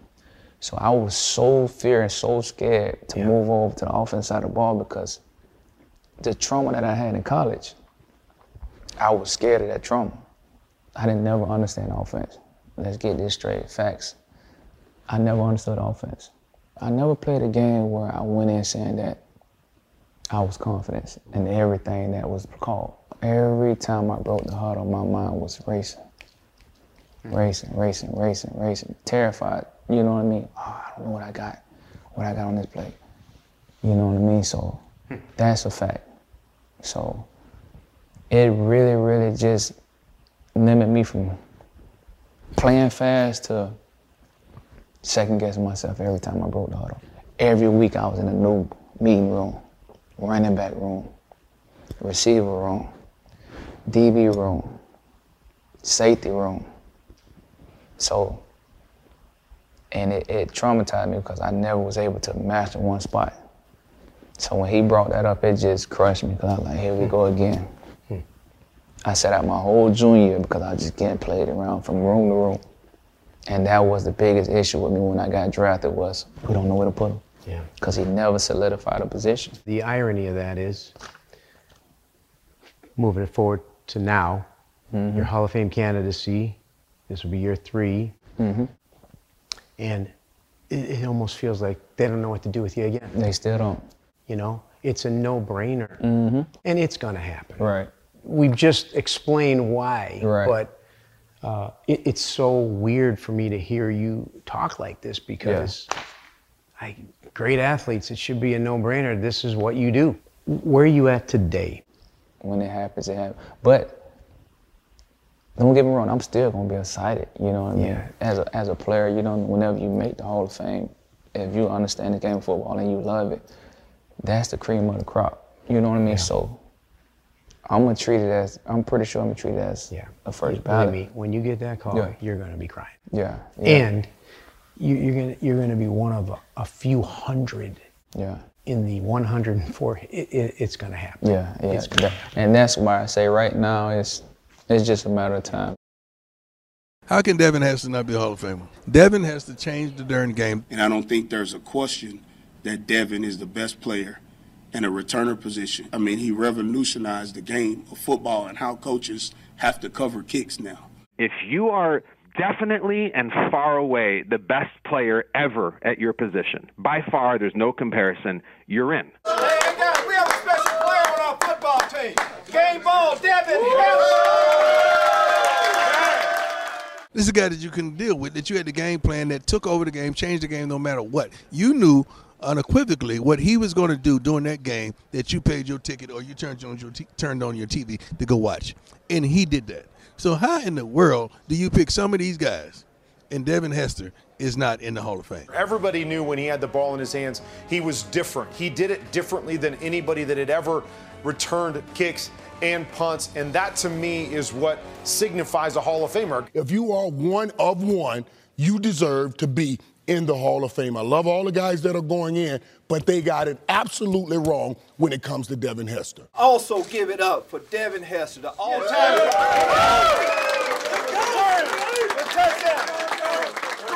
So I was so fear and so scared to move over to the offense side of the ball because the trauma that I had in college, I was scared of that trauma. I didn't never understand offense. Let's get this straight. Facts. I never understood offense. I never played a game where I went in saying that I was confident in everything that was called. Every time I broke the huddle, my mind was racing. Mm. Racing, racing, racing, racing. Terrified. You know what I mean? Oh, I don't know what I got. What I got on this plate. You know what I mean? So hmm. that's a fact. So it really, really just limited me from playing fast to second guessing myself every time I broke the huddle. Every week I was in a new meeting room, running back room, receiver room, DB room, safety room. So, and it, it traumatized me because I never was able to master one spot. So when he brought that up, it just crushed me because I was like, here we go again. I sat out my whole junior year because I just getting played around from room to room. And that was the biggest issue with me when I got drafted was we don't know where to put him. Yeah. Because he never solidified a position. The irony of that is, moving it forward to now, your Hall of Fame candidacy, this will be year 3 Mhm. and it, it almost feels like they don't know what to do with you again. They still don't. You know, it's a no-brainer, Mm-hmm. and it's going to happen. Right. We've just explained why, Right. but uh, it, it's so weird for me to hear you talk like this because, like, great athletes, it should be a no-brainer. This is what you do. Where are you at today? When it happens, it happens. But don't get me wrong, I'm still gonna be excited. You know what I mean? Yeah. As a as a player, you know, whenever you make the Hall of Fame, if you understand the game of football and you love it, that's the cream of the crop. You know what I mean? So I'm gonna treat it as I'm pretty sure I'm gonna treat it as Yeah. a first Believe me, when you get that call, Yeah. you're going to be crying. Yeah. yeah. And you, you're going to you're to be one of a, a few hundred yeah. In the 104. It, it, it's going to happen. Yeah, yeah. It's gonna That- and that's why I say right now it's it's just a matter of time. How can Devin Hester not be a Hall of Famer? Devin has to change the darn game. And I don't think there's a question that Devin is the best player in a returner position. I mean, he revolutionized the game of football and how coaches have to cover kicks now. If you are definitely and far away the best player ever at your position, by far, there's no comparison, you're in. Hey, guys, we have a special player on our football team. Game ball, Devin This is a guy that you couldn't deal with, that you had the game plan that took over the game, changed the game no matter what. You knew unequivocally what he was going to do during that game that you paid your ticket or you turned on your t- turned on your TV to go watch, and he did that. So how in the world do you pick some of these guys, and Devin Hester is not in the Hall of Fame? Everybody knew when he had the ball in his hands, he was different. He did it differently than anybody that had ever returned kicks and punts. And that to me is what signifies a Hall of Famer. If you are one of one, you deserve to be in the Hall of Fame. I love all the guys that are going in, but they got it absolutely wrong when it comes to Devin Hester. Also, give it up for Devin Hester, the all-time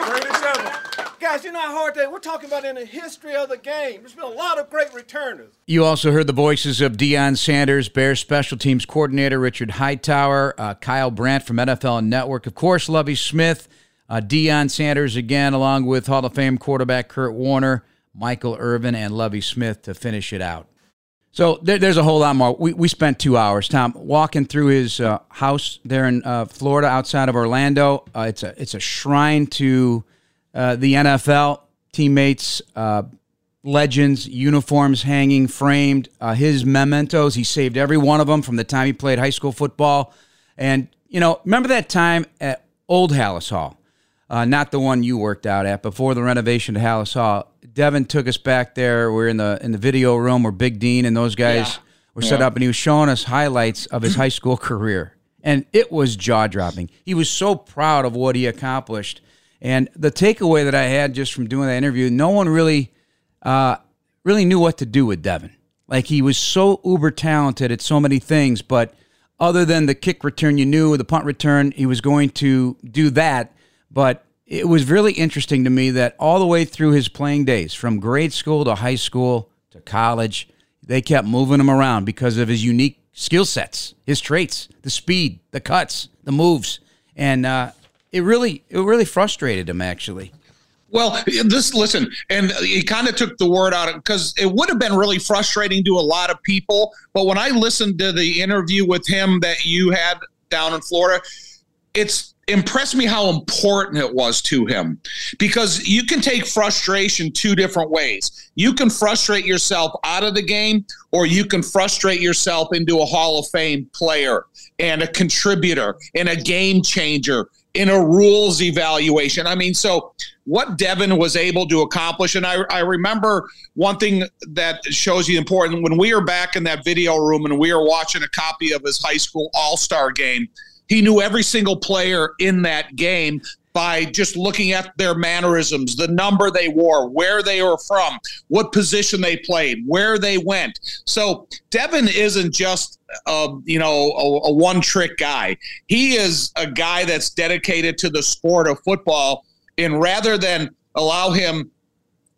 Greatest ever. Guys, you know how hard that we're talking about in the history of the game. There's been a lot of great returners. You also heard the voices of Deion Sanders, Bears special teams coordinator Richard Hightower, uh, Kyle Brandt from NFL Network, of course, Lovie Smith, uh, Deion Sanders again, along with Hall of Fame quarterback Kurt Warner, Michael Irvin, and Lovie Smith to finish it out. So there, there's a whole lot more. We, we spent two hours, Tom, walking through his uh, house there in uh, Florida, outside of Orlando. Uh, it's a it's a shrine to uh, the NFL teammates, uh, legends, uniforms hanging framed. Uh, his mementos, he saved every one of them from the time he played high school football. And you know, remember that time at Old Halas Hall, uh, not the one you worked out at, before the renovation to Halas Hall. Devin took us back there. We're in the in the video room where Big Dean and those guys Yeah. were set Yeah. up, and he was showing us highlights of his high school career, and it was jaw dropping. He was so proud of what he accomplished, and the takeaway that I had just from doing that interview, no one really, uh, really knew what to do with Devin. Like he was so uber talented at so many things, but other than the kick return, you knew the punt return, he was going to do that. But it was really interesting to me that all the way through his playing days, from grade school to high school to college, they kept moving him around because of his unique skill sets, his traits, the speed, the cuts, the moves, and uh, it really, it really frustrated him actually. Well, this listen, and he kind of took the word out of because it would have been really frustrating to a lot of people. But when I listened to the interview with him that you had down in Florida, it's impressed me how important it was to him because you can take frustration two different ways. You can frustrate yourself out of the game, or you can frustrate yourself into a Hall of Fame player and a contributor and a game changer in a rules evaluation. I mean, so what Devin was able to accomplish, and I, I remember one thing that shows you important when we were back in that video room and we were watching a copy of his high school all star game, he knew every single player in that game by just looking at their mannerisms, the number they wore, where they were from, what position they played, where they went. So Devin isn't just a, you know a, a one trick guy. He is a guy that's dedicated to the sport of football, and rather than allow him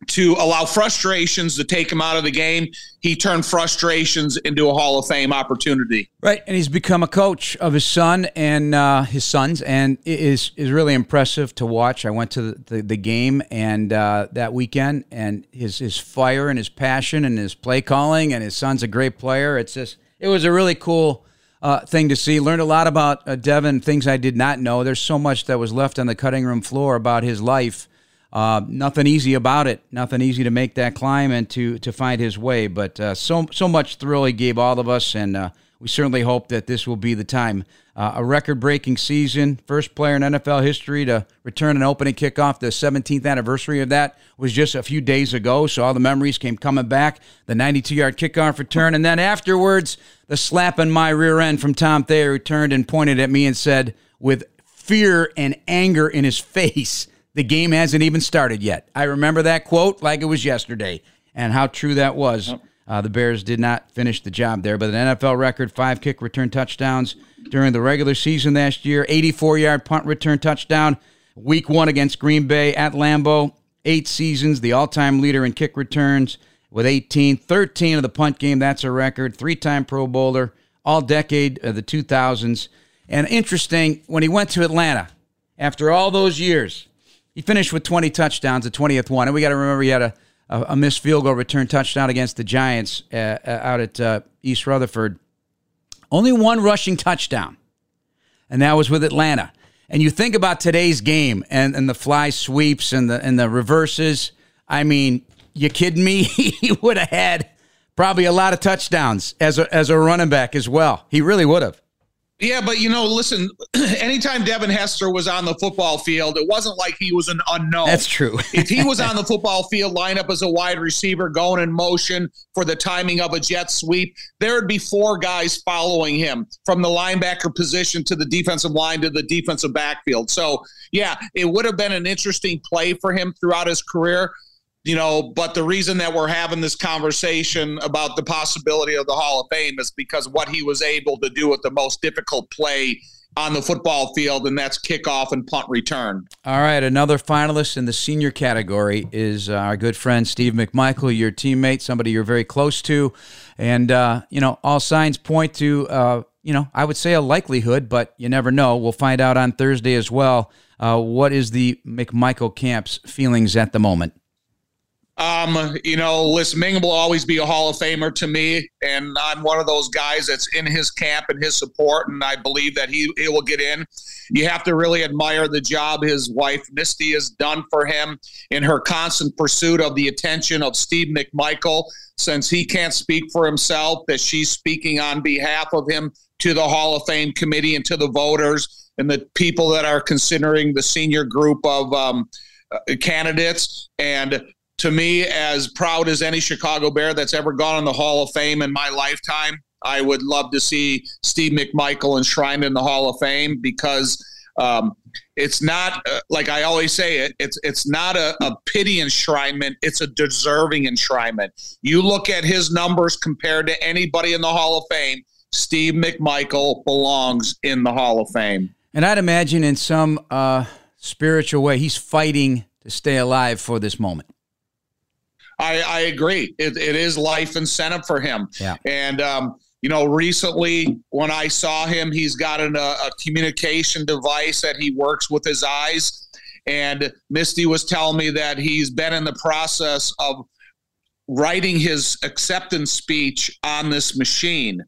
to allow frustrations to take him out of the game. He turned frustrations into a Hall of Fame opportunity. Right, and he's become a coach of his son and uh, his sons, and it is is really impressive to watch. I went to the, the, the game and uh, that weekend, and his his fire and his passion and his play calling, and his son's a great player. It's just it was a really cool. Uh, thing to see. Learned a lot about uh, Devin, things I did not know. There's so much that was left on the cutting room floor about his life uh, nothing easy about it. Nothing easy to make that climb and to to find his way. But uh, so so much thrill he gave all of us, and uh, we certainly hope that this will be the time. Uh, a record-breaking season, first player in NFL history to return an opening kickoff. The 17th anniversary of that was just a few days ago, so all the memories came coming back. The 92-yard kickoff return, and then afterwards, the slap in my rear end from Tom Thayer, who turned and pointed at me and said, with fear and anger in his <laughs> face. The game hasn't even started yet. I remember that quote like it was yesterday, and how true that was. Uh, the Bears did not finish the job there, but an NFL record five kick return touchdowns during the regular season last year, 84 yard punt return touchdown, week one against Green Bay at Lambeau, eight seasons, the all time leader in kick returns with 18, 13 of the punt game. That's a record, three time Pro Bowler, all decade of the 2000s. And interesting, when he went to Atlanta after all those years, he finished with 20 touchdowns, the 20th one. And we got to remember he had a, a, a, missed field goal return touchdown against the Giants uh, uh, out at uh, East Rutherford. Only one rushing touchdown, and that was with Atlanta. And you think about today's game and, and the fly sweeps and the and the reverses. I mean, you kidding me? <laughs> he would have had probably a lot of touchdowns as a, as a running back as well. He really would have. Yeah, but you know, listen, <clears throat> anytime Devin Hester was on the football field, it wasn't like he was an unknown. That's true. if he was on <laughs> the football field, line up as a wide receiver, going in motion for the timing of a jet sweep, there would be four guys following him from the linebacker position to the defensive line to the defensive backfield. So, yeah, it would have been an interesting play for him throughout his career you know, but the reason that we're having this conversation about the possibility of the Hall of Fame is because what he was able to do with the most difficult play on the football field, and that's kickoff and punt return. All right, another finalist in the senior category is uh, our good friend Steve McMichael, your teammate, somebody you're very close to, and uh, you know all signs point to uh, you know I would say a likelihood, but you never know. We'll find out on Thursday as well. Uh, what is the McMichael camp's feelings at the moment? Um, you know, Liz Ming will always be a Hall of Famer to me, and I'm one of those guys that's in his camp and his support, and I believe that he, he will get in. You have to really admire the job his wife Misty has done for him in her constant pursuit of the attention of Steve McMichael. Since he can't speak for himself, that she's speaking on behalf of him to the Hall of Fame committee and to the voters and the people that are considering the senior group of um, uh, candidates. And to me as proud as any Chicago Bear that's ever gone in the Hall of Fame in my lifetime. I would love to see Steve McMichael enshrined in the Hall of Fame because um, it's not uh, like I always say it. It's it's not a, a pity enshrinement. It's a deserving enshrinement. You look at his numbers compared to anybody in the Hall of Fame. Steve McMichael belongs in the Hall of Fame. And I'd imagine in some uh, spiritual way, he's fighting to stay alive for this moment. I, I agree. It, it is life incentive for him. Yeah. And, um, you know, recently when I saw him, he's got an, a, a communication device that he works with his eyes. And Misty was telling me that he's been in the process of writing his acceptance speech on this machine.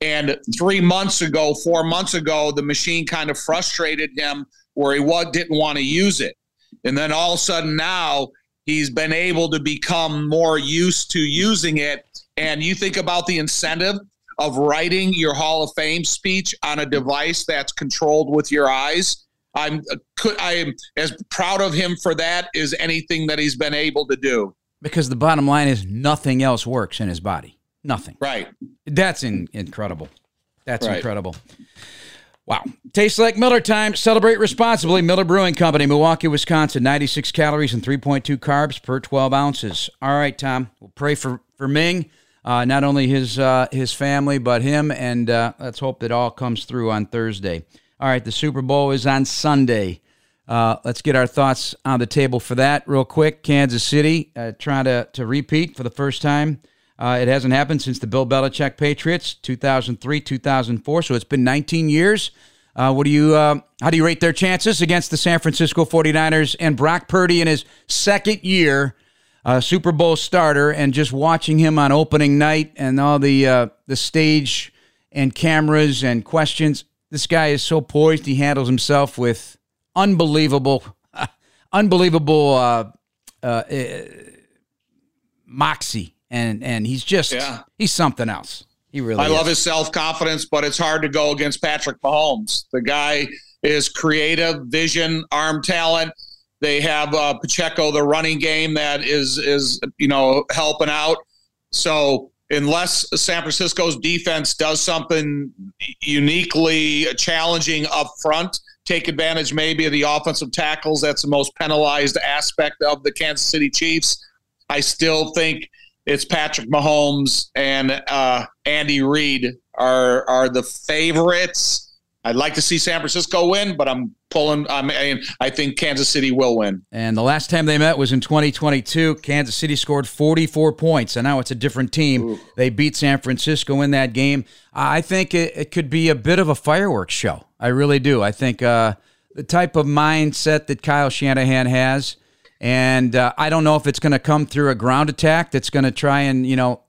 And three months ago, four months ago, the machine kind of frustrated him where he was, didn't want to use it. And then all of a sudden now He's been able to become more used to using it. And you think about the incentive of writing your Hall of Fame speech on a device that's controlled with your eyes. I'm uh, I am as proud of him for that as anything that he's been able to do. Because the bottom line is nothing else works in his body. Nothing. Right. That's in, incredible. That's right. incredible. Wow. Tastes like Miller time. Celebrate responsibly. Miller Brewing Company, Milwaukee, Wisconsin. 96 calories and 3.2 carbs per 12 ounces. All right, Tom. We'll pray for, for Ming, uh, not only his, uh, his family, but him. And uh, let's hope that all comes through on Thursday. All right, the Super Bowl is on Sunday. Uh, let's get our thoughts on the table for that real quick. Kansas City uh, trying to, to repeat for the first time. Uh, it hasn't happened since the Bill Belichick Patriots, 2003, 2004. So it's been 19 years. Uh, what do you? Uh, how do you rate their chances against the San Francisco 49ers and Brock Purdy in his second year, uh, Super Bowl starter, and just watching him on opening night and all the uh, the stage and cameras and questions. This guy is so poised. He handles himself with unbelievable, <laughs> unbelievable uh, uh, moxie, and and he's just Yeah. he's something else. He really. I love his self confidence, but it's hard to go against Patrick Mahomes. The guy is creative, vision, arm talent. They have uh, Pacheco, the running game that is is you know helping out. So unless San Francisco's defense does something uniquely challenging up front, take advantage maybe of the offensive tackles. That's the most penalized aspect of the Kansas City Chiefs. I still think it's Patrick Mahomes and uh, Andy Reid are are the favorites. I'd like to see San Francisco win, but I'm pulling. I mean, I think Kansas City will win. And the last time they met was in 2022. Kansas City scored 44 points, and now it's a different team. They beat San Francisco in that game. I think it, it could be a bit of a fireworks show. I really do. I think uh, the type of mindset that Kyle Shanahan has, and uh, I don't know if it's going to come through a ground attack that's going to try and you know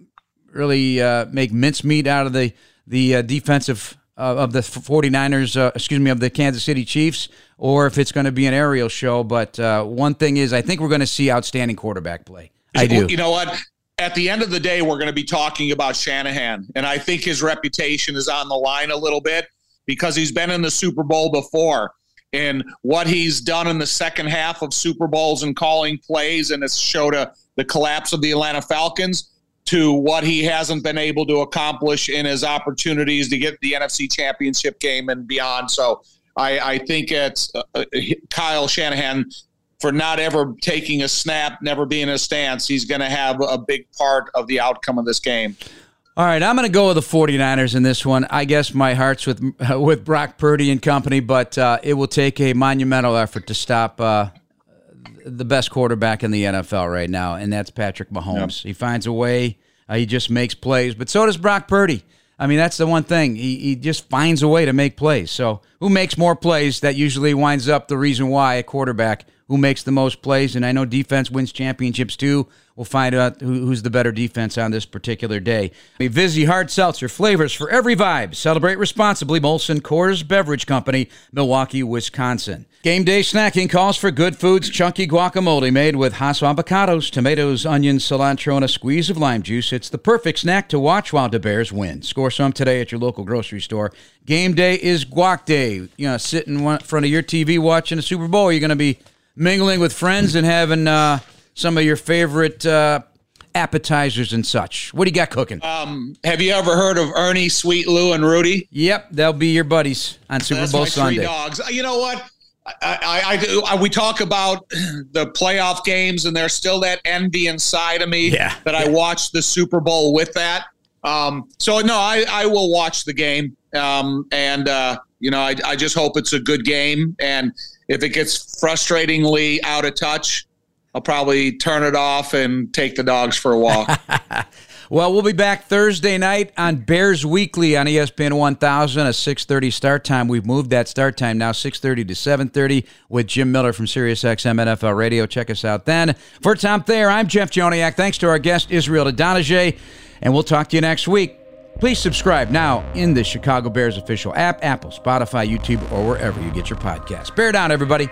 really uh, make mincemeat out of the the uh, defensive uh, of the 49ers, uh, excuse me, of the Kansas City Chiefs, or if it's going to be an aerial show. But uh, one thing is, I think we're going to see outstanding quarterback play. I do. You know what? At the end of the day, we're going to be talking about Shanahan, and I think his reputation is on the line a little bit because he's been in the Super Bowl before. And what he's done in the second half of Super Bowls and calling plays, and it's showed a, the collapse of the Atlanta Falcons to what he hasn't been able to accomplish in his opportunities to get the NFC Championship game and beyond. So I, I think it's uh, uh, Kyle Shanahan for not ever taking a snap, never being in a stance. He's going to have a big part of the outcome of this game. All right, I'm going to go with the 49ers in this one. I guess my heart's with <laughs> with Brock Purdy and company, but uh, it will take a monumental effort to stop uh, the best quarterback in the NFL right now, and that's Patrick Mahomes. He finds a way. Uh, he just makes plays, but so does Brock Purdy. I mean, that's the one thing. He, he just finds a way to make plays. So, who makes more plays? That usually winds up the reason why a quarterback who makes the most plays. And I know defense wins championships too. We'll find out who, who's the better defense on this particular day. Vizzy Hard Seltzer, flavors for every vibe. Celebrate responsibly. Molson Coors Beverage Company, Milwaukee, Wisconsin. Game day snacking calls for good foods. Chunky guacamole made with Hass avocados, tomatoes, onions, cilantro, and a squeeze of lime juice. It's the perfect snack to watch while the Bears win. Score some today at your local grocery store. Game day is guac day. You know, sitting in front of your TV watching the Super Bowl. You're going to be mingling with friends and having uh, some of your favorite uh, appetizers and such. What do you got cooking? Um, have you ever heard of Ernie, Sweet Lou, and Rudy? Yep, they'll be your buddies on Super That's Bowl Sunday. three dogs. You know what? I, I. I, we talk about <clears throat> the playoff games, and there's still that envy inside of me Yeah. that I watched the Super Bowl with that. Um, so no, I, I will watch the game, um, and uh, you know, I, I just hope it's a good game. And if it gets frustratingly out of touch, I'll probably turn it off and take the dogs for a walk. <laughs> Well, we'll be back Thursday night on Bears Weekly on ESPN 1000, a 6:30 start time. We've moved that start time now 6:30 to 7:30 with Jim Miller from SiriusXM NFL Radio. Check us out then. For Tom Thayer, I'm Jeff Joniak. Thanks to our guest Israel Idonije, and we'll talk to you next week. Please subscribe now in the Chicago Bears official app, Apple, Spotify, YouTube, or wherever you get your podcasts. Bear down, everybody.